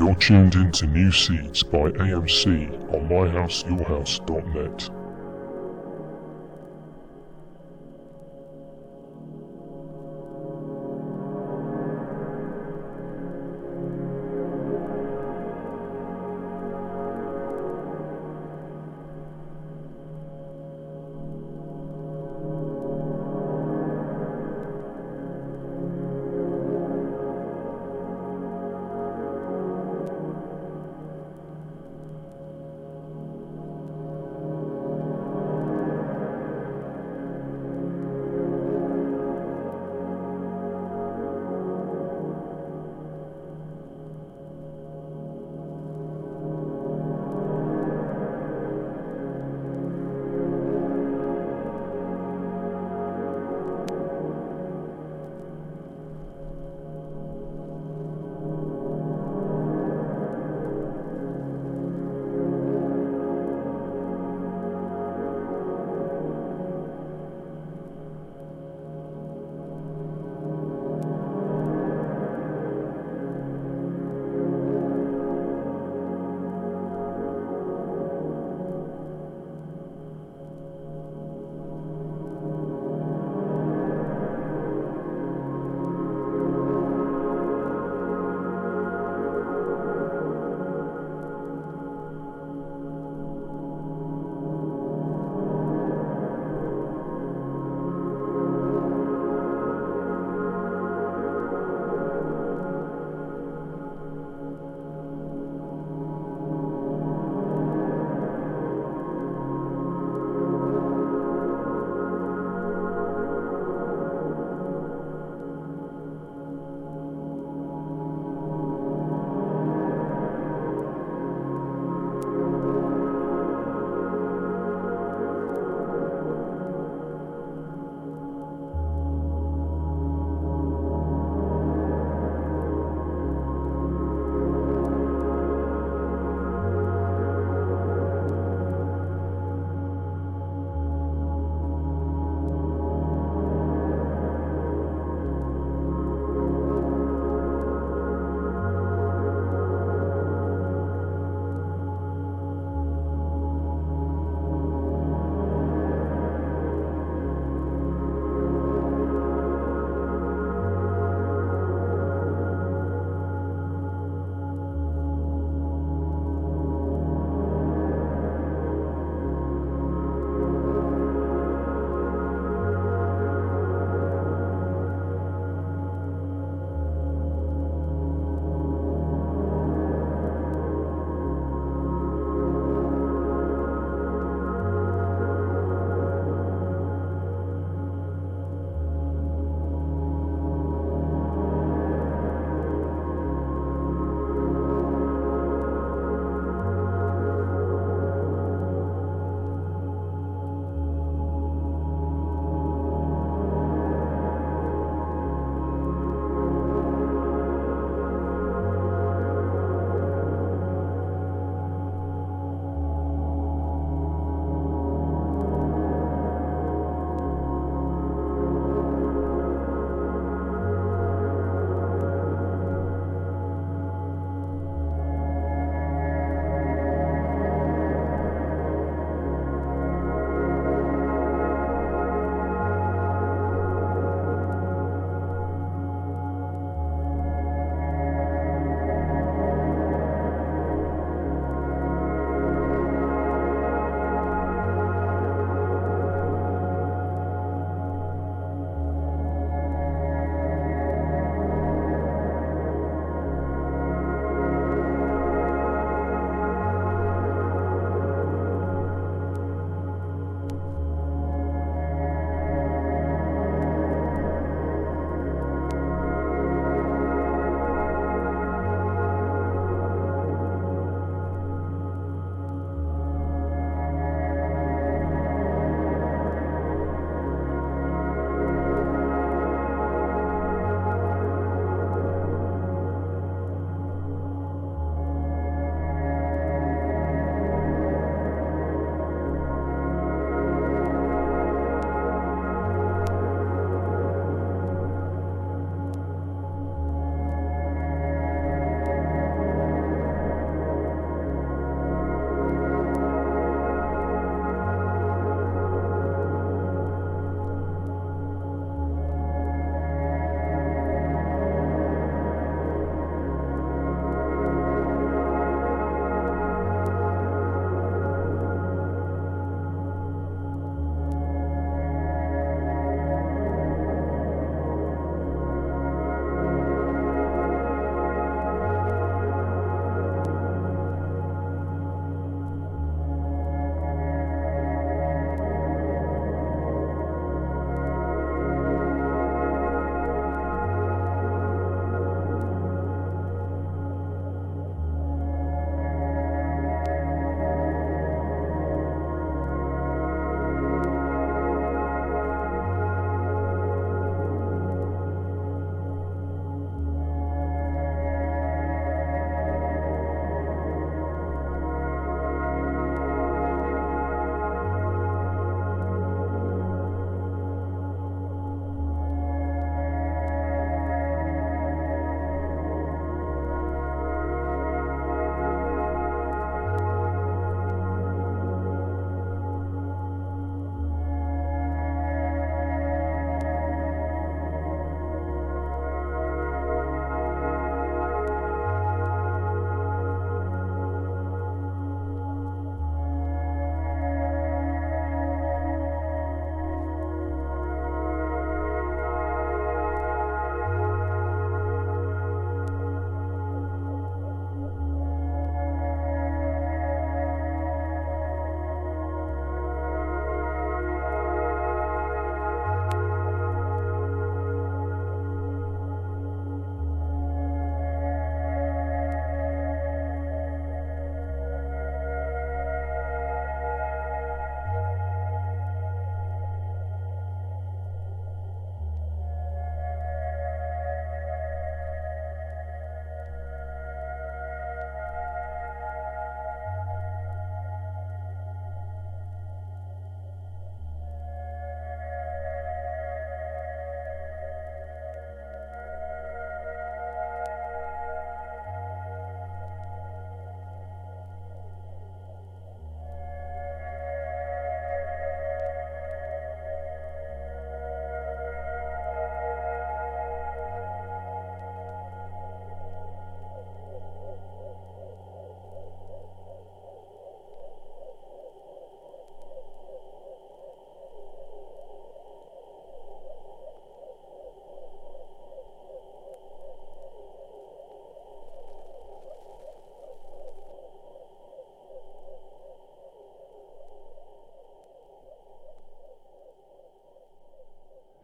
You're tuned in to New Seeds by AMC on myhouseyourhouse.net.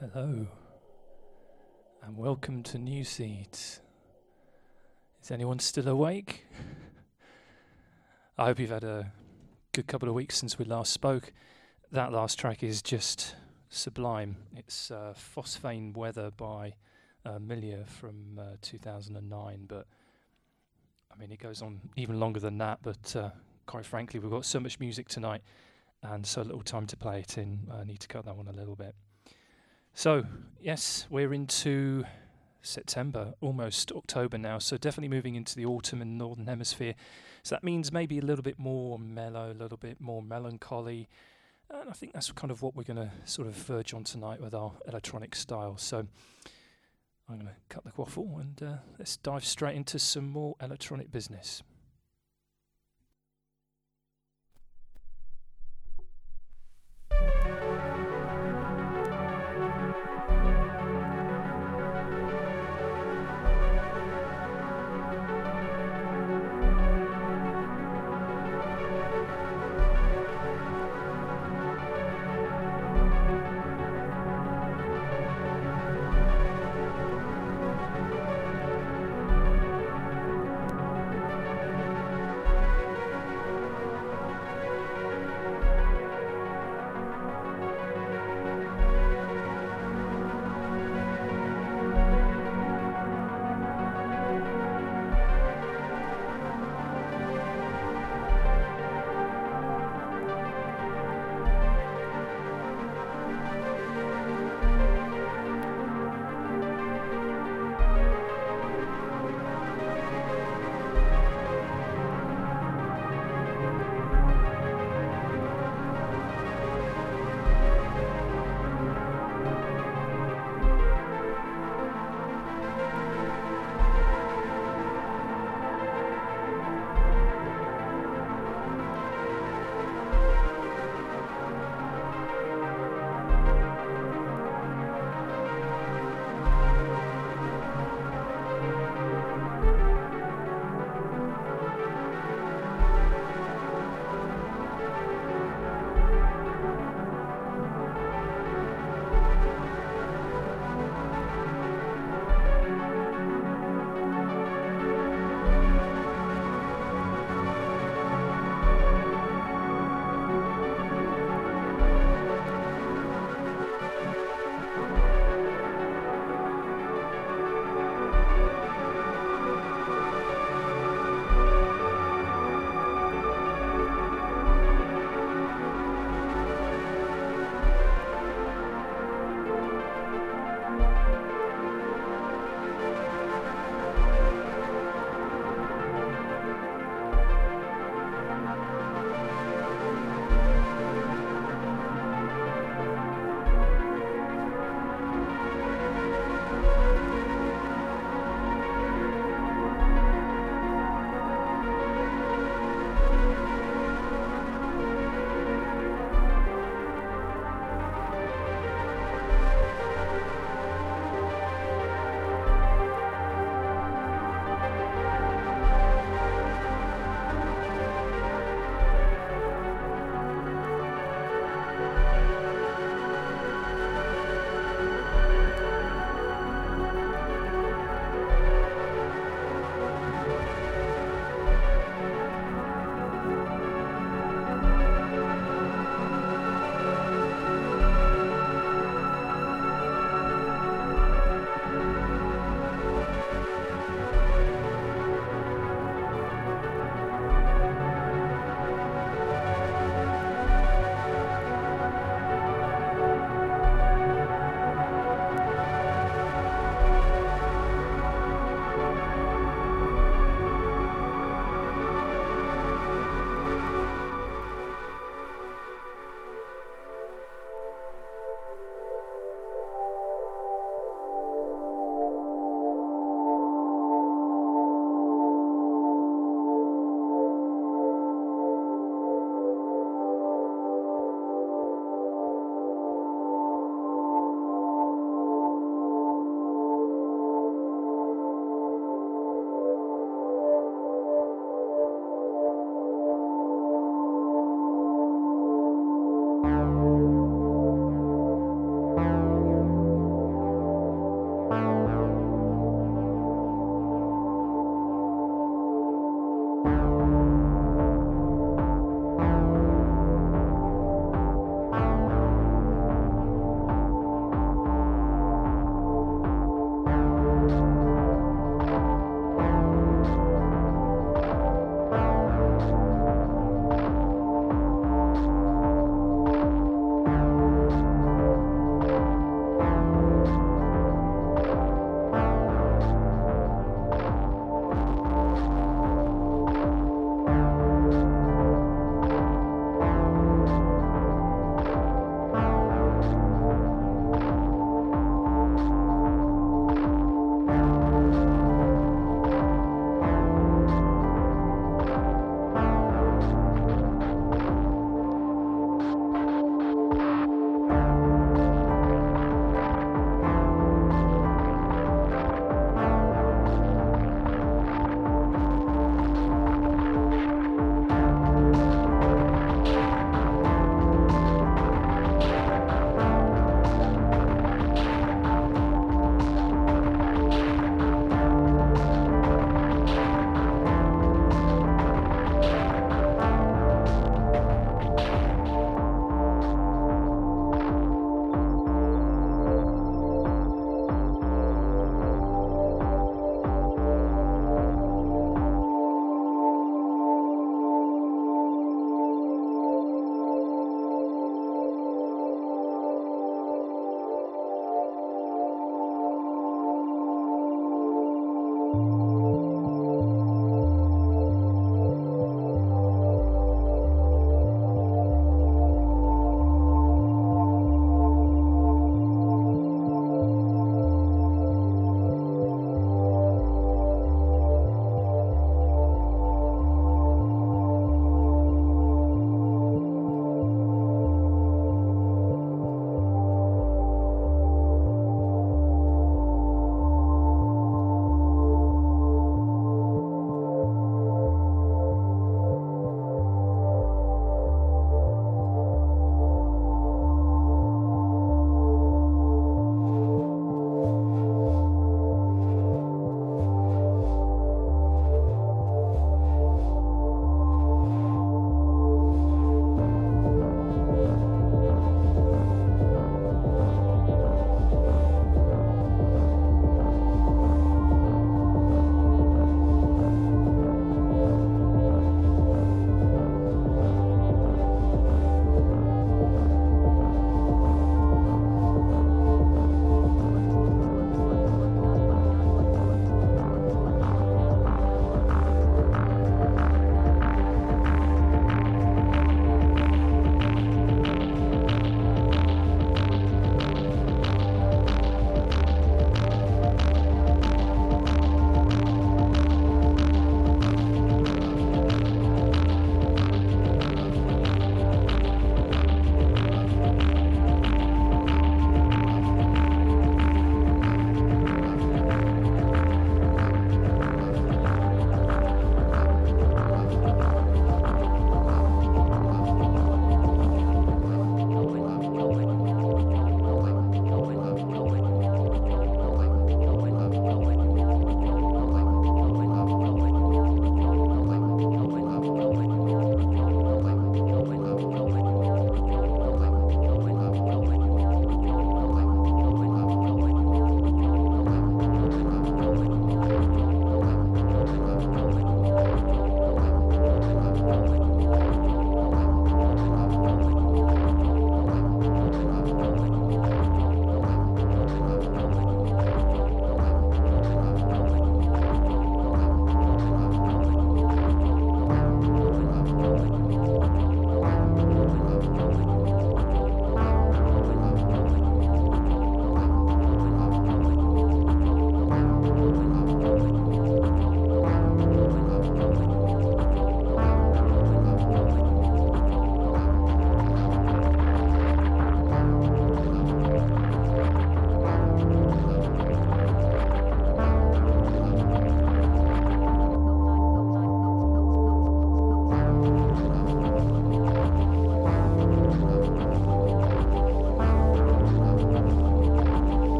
Hello, and welcome to New Seeds. Is anyone still awake? I hope you've had a good couple of weeks since we last spoke. That last track is just sublime. It's uh, Phosphane Weather by uh, Milia from uh, 2009, but I mean, it goes on even longer than that, but uh, quite frankly, we've got so much music tonight and so little time to play it in. I need to cut that one a little bit. So, yes, we're into September, almost October now, so definitely moving into the autumn in the Northern Hemisphere. So that means maybe a little bit more mellow, a little bit more melancholy. And I think that's kind of what we're going to sort of verge on tonight with our electronic style. So I'm going to cut the quaffle and uh, let's dive straight into some more electronic business.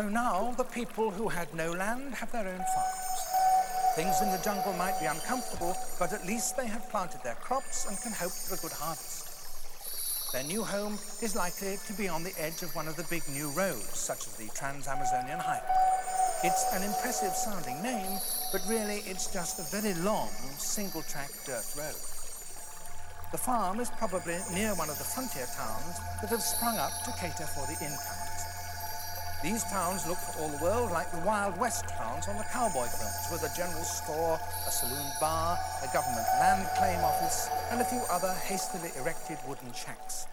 So now the people who had no land have their own farms. Things in the jungle might be uncomfortable, but at least they have planted their crops and can hope for a good harvest. Their new home is likely to be on the edge of one of the big new roads, such as the Trans-Amazonian Highway. It's an impressive sounding name, but really it's just a very long single-track dirt road. The farm is probably near one of the frontier towns that have sprung up to cater for the incomers. These towns look for all the world like the Wild West towns on the cowboy films, with a general store, a saloon bar, a government land claim office, and a few other hastily erected wooden shacks.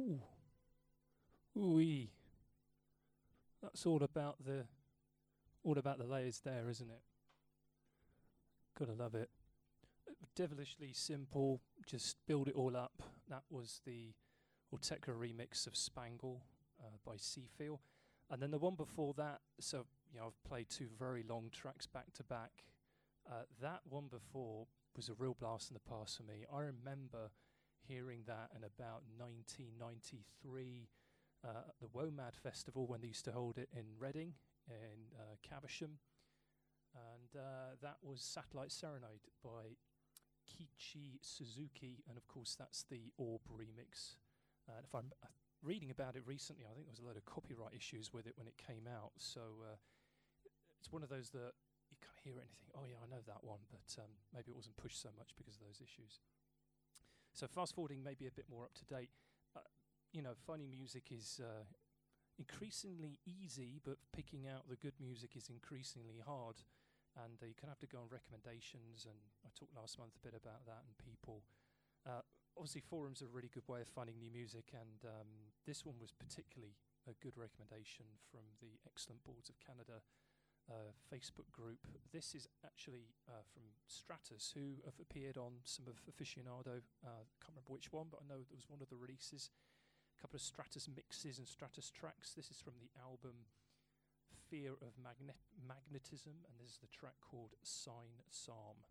Ooh. Ooh-wee. That's all about the all about the layers there, isn't it? Gotta love it. Devilishly simple, just build it all up. That was the Autechre remix of Spangle uh, by Seefeel. And then the one before that, so you know, I've played two very long tracks back to back. Uh, that one before was a real blast in the past for me. I remember hearing that in about 1993 uh, at the WOMAD Festival when they used to hold it in Reading, in uh, Caversham. And uh, that was Satellite Serenade by Keiichi Suzuki, and of course that's the Orb remix. Uh, if I'm uh, reading about it recently, I think there was a lot of copyright issues with it when it came out. So uh, it's one of those that you can't hear anything. Oh yeah, I know that one, but um, maybe it wasn't pushed so much because of those issues. So fast forwarding, maybe a bit more up to date. Uh, you know, finding music is uh, increasingly easy, but picking out the good music is increasingly hard. And uh, you kind of have to go on recommendations. And I talked last month a bit about that and people. Uh, obviously, forums are a really good way of finding new music, and um, this one was particularly a good recommendation from the Excellent Boards of Canada uh, Facebook group. This is actually uh, from Stratus, who have appeared on some of Aficionado. Uh, can't remember which one, but I know there was one of the releases. A couple of Stratus mixes and Stratus tracks. This is from the album Fear of Magnet Magnetism, and this is the track called Sign Psalm.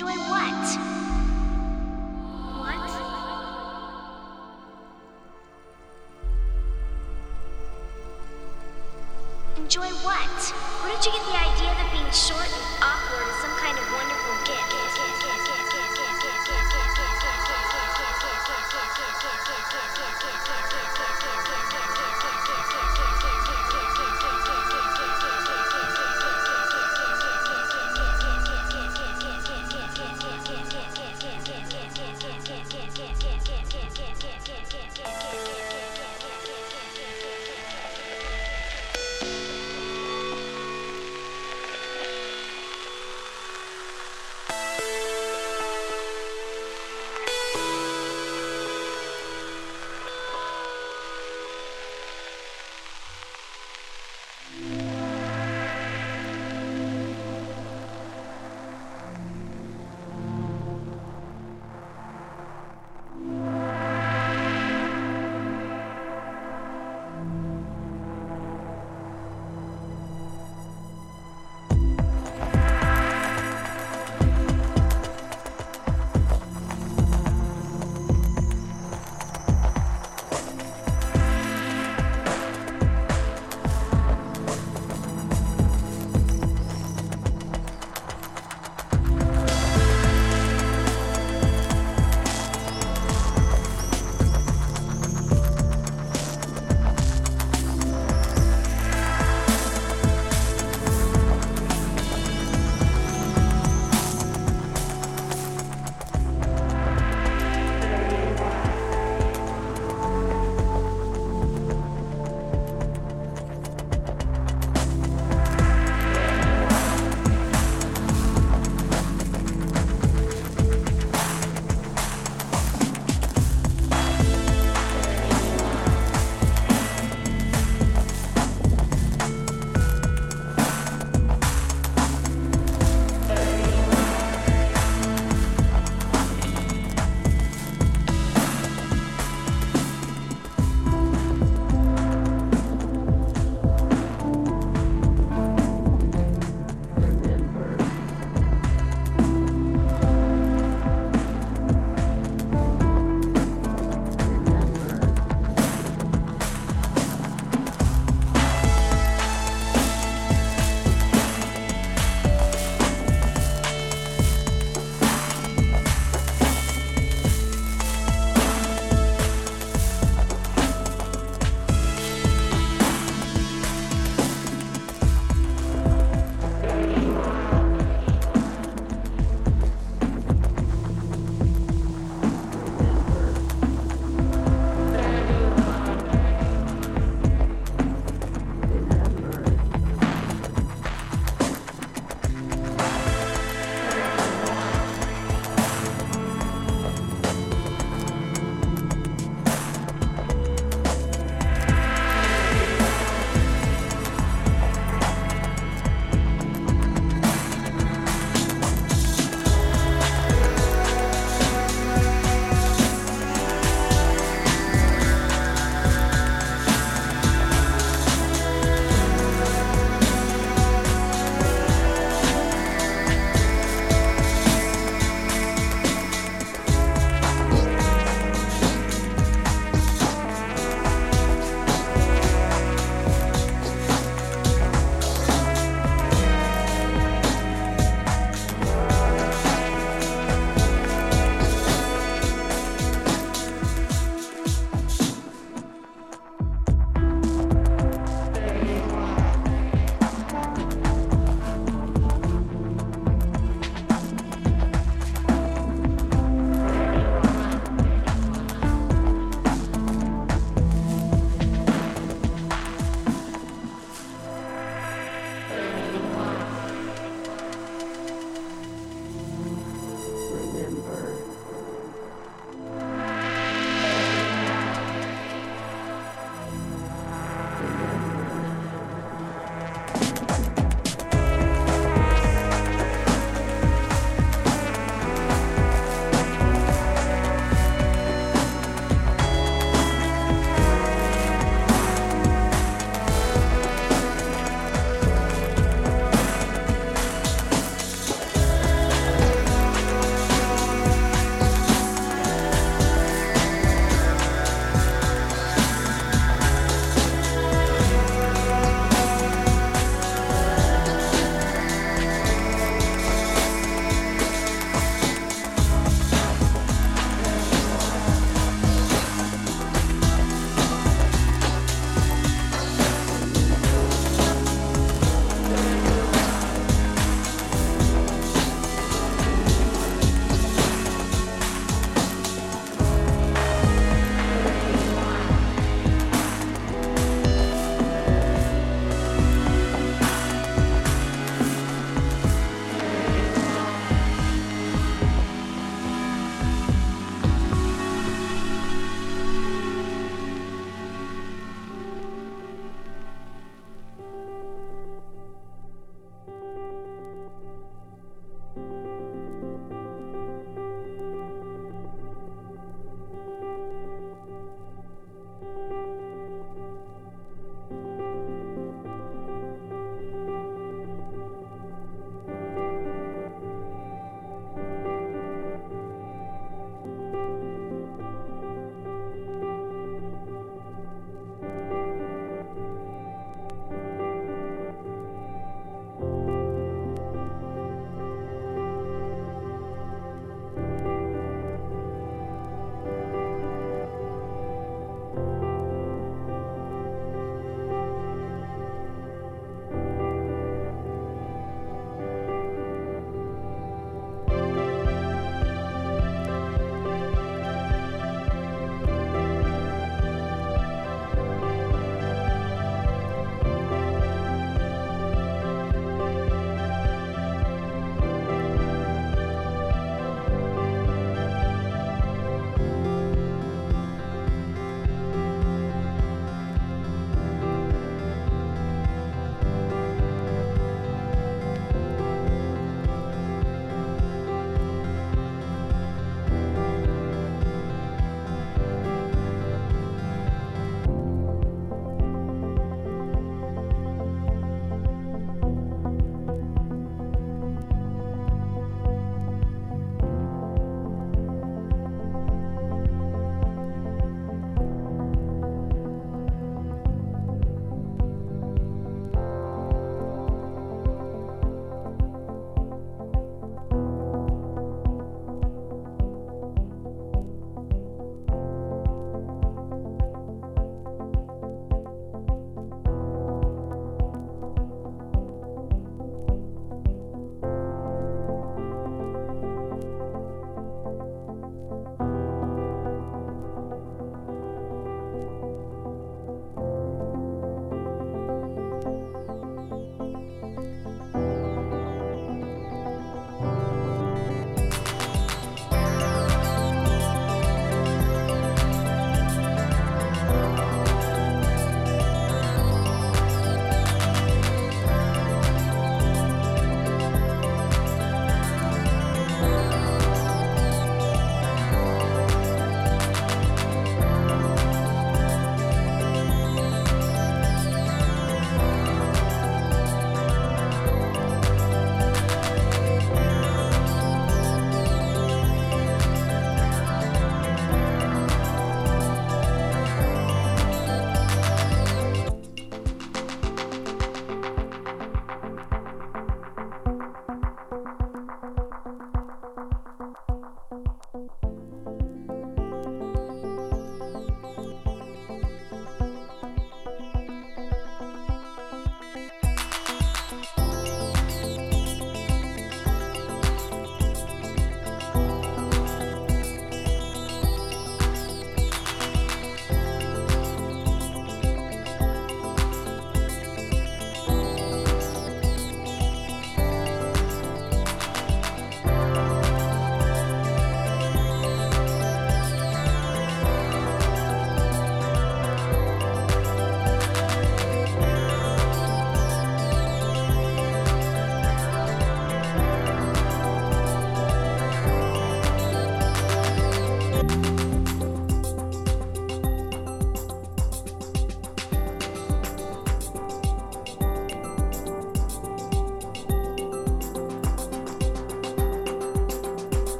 Enjoy what? What? Enjoy what? Where did you get the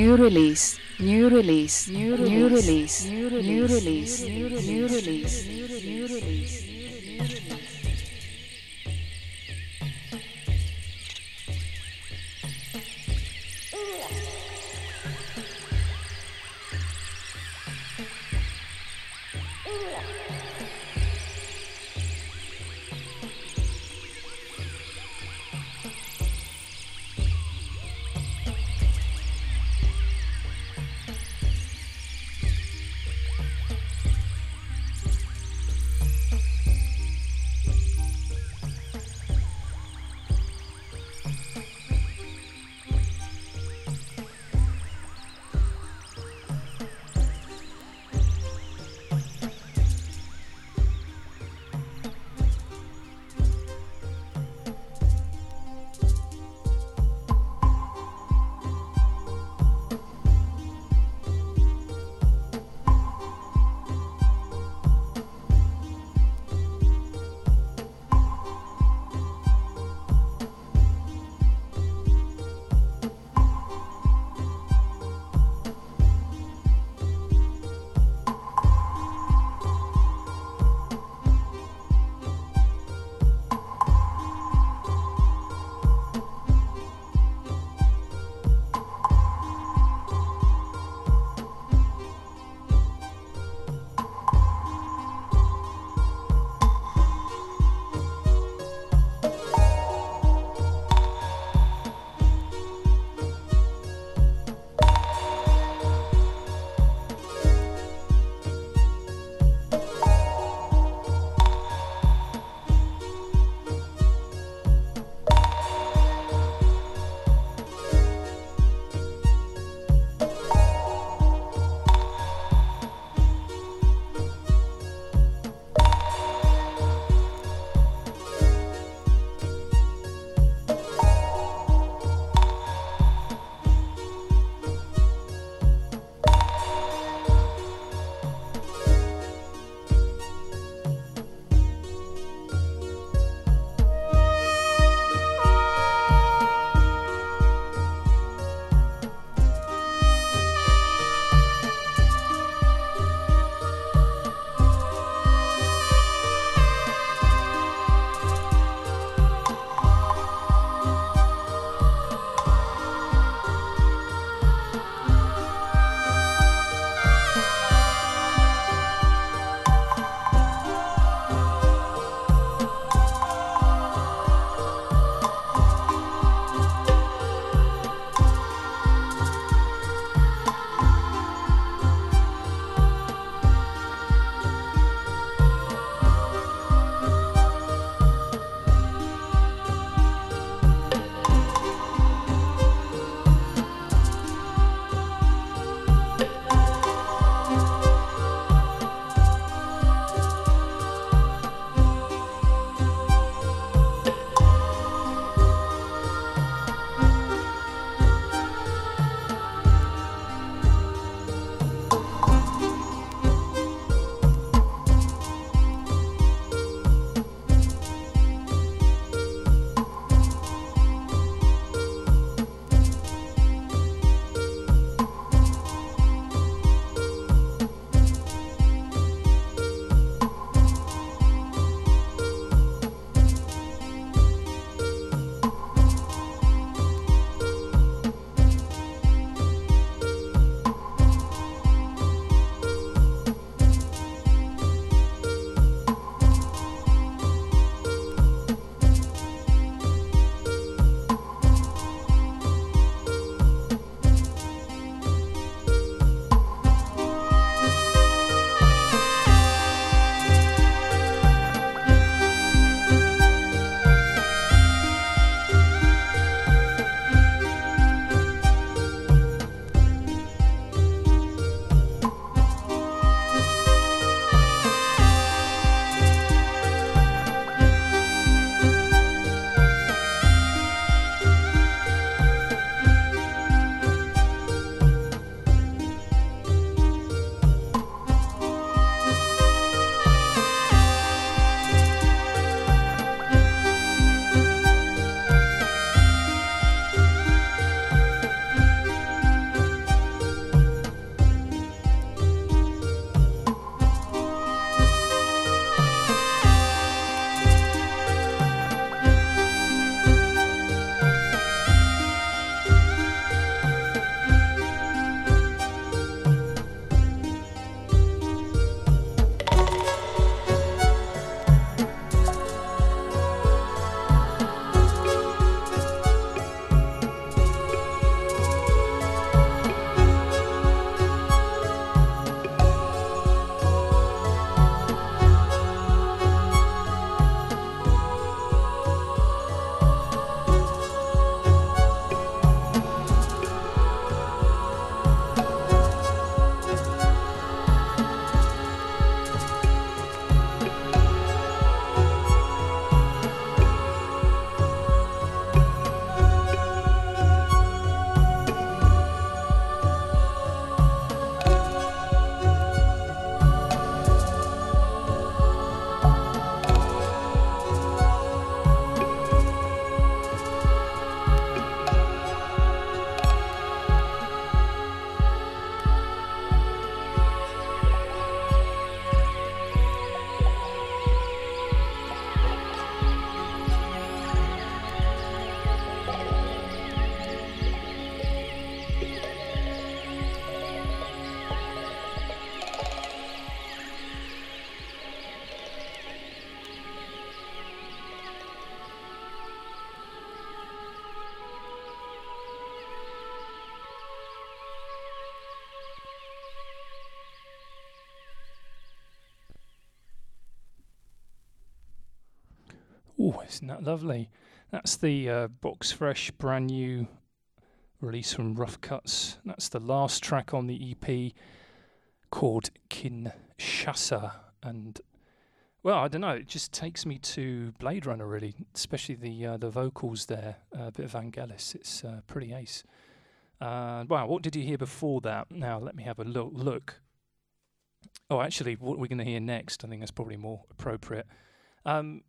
New release, new release, new release, new release, new release, new release, isn't that lovely? That's the uh, box fresh, brand new release from Rough Cuts. That's the last track on the EP called Kinshasa. And, well, I don't know, it just takes me to Blade Runner, really, especially the uh, the vocals there, uh, a bit of Vangelis. It's uh, pretty ace. Wow, what did you hear before that? Now, let me have a look. look. Oh, actually, what we're going to hear next, I think that's probably more appropriate. Um,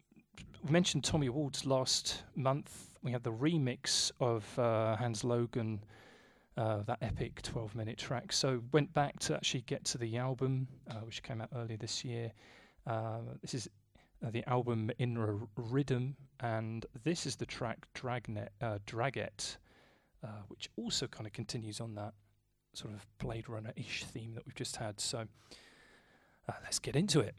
we mentioned Tommy Awards last month. We had the remix of uh, Hans Logan, uh, that epic 12 minute track. So went back to actually get to the album, uh, which came out earlier this year. Uh, this is uh, the album In Rhythm, and this is the track Dragnet, uh, Draget, which also kind of continues on that sort of Blade Runner ish theme that we've just had. So let's get into it.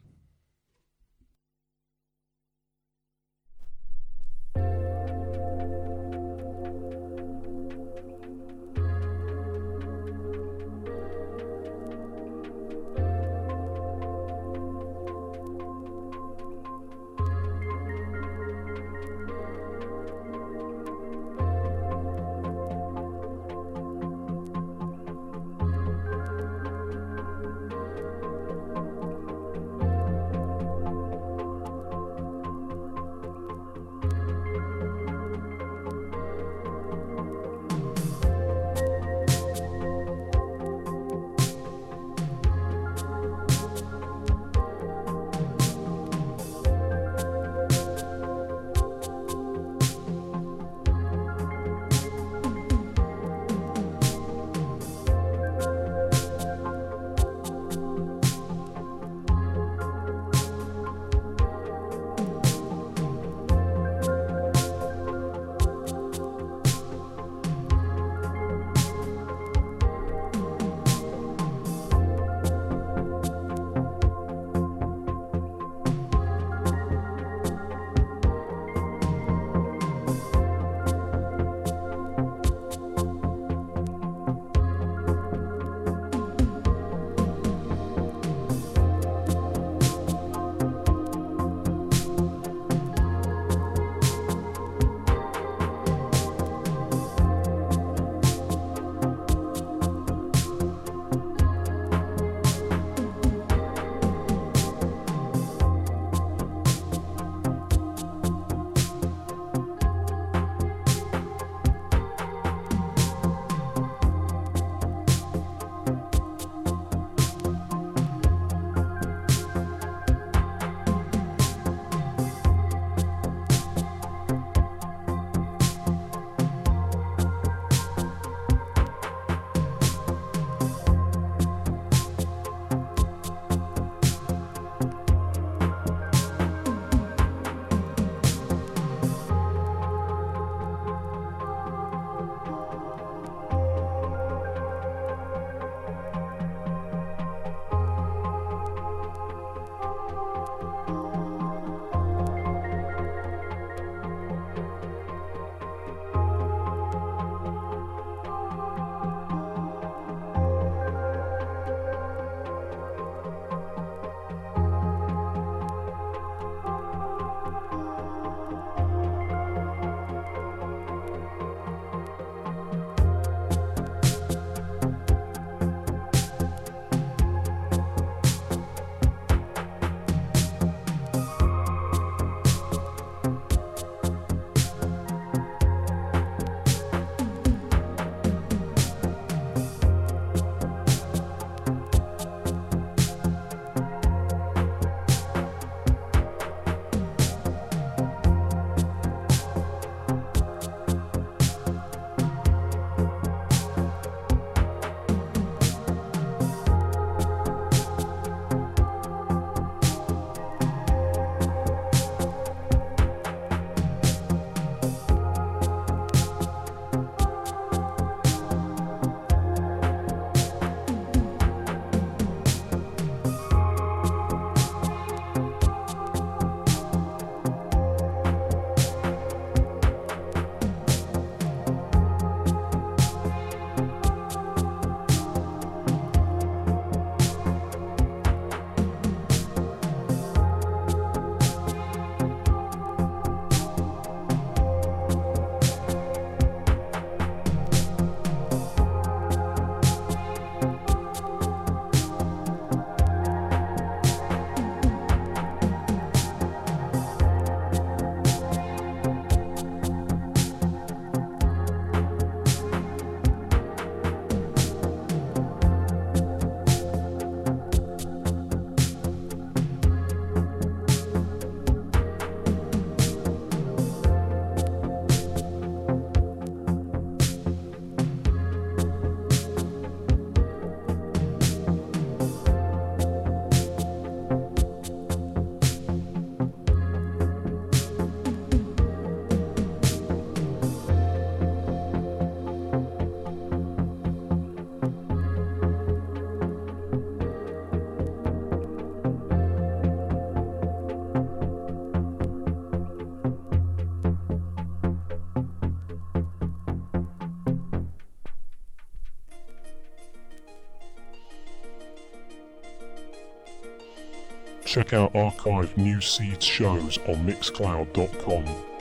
Check out archived New Seeds shows on mixcloud.com.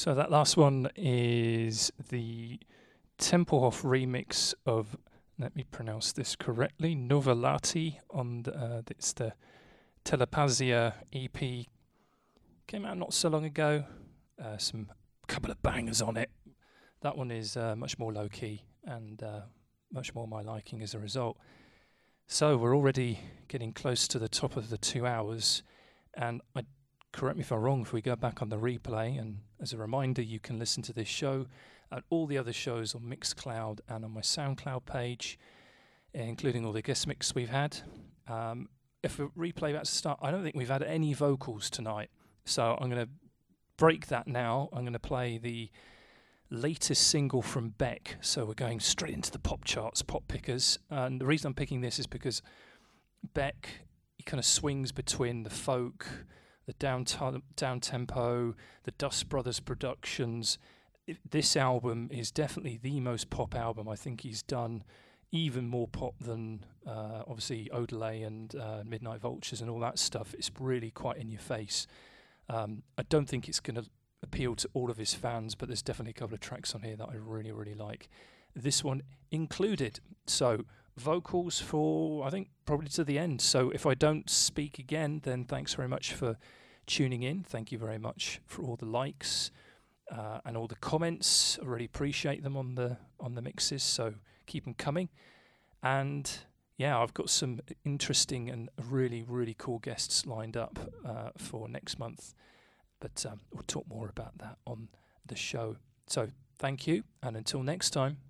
So that last one is the Tempelhof remix of let me pronounce this correctly. Novelati on the, uh, it's the Telepasia EP. Came out not so long ago. Uh, some couple of bangers on it. That one is uh, much more low key and uh, much more my liking as a result. So we're already getting close to the top of the two hours, and I correct me if I'm wrong. If we go back on the replay, and as a reminder, you can listen to this show and all the other shows on Mixcloud and on my SoundCloud page, including all the guest mix we've had. Um, if we replay back to start, I don't think we've had any vocals tonight, so I'm going to break that now. I'm going to play the latest single from Beck. So we're going straight into the pop charts, pop pickers. And the reason I'm picking this is because Beck he kind of swings between the folk, the down down tempo, the Dust Brothers productions. This album is definitely the most pop album I think he's done. Even more pop than uh, obviously Odelay and uh, Midnight Vultures and all that stuff. It's really quite in your face. Um, I don't think it's going to appeal to all of his fans, but there's definitely a couple of tracks on here that I really, really like. This one included. So, vocals for, I think, probably to the end. So, if I don't speak again, then thanks very much for tuning in. Thank you very much for all the likes. Uh, and all the comments, I really appreciate them on the on the mixes. So keep them coming, and yeah, I've got some interesting and really really cool guests lined up uh, for next month. But um, we'll talk more about that on the show. So thank you, and until next time.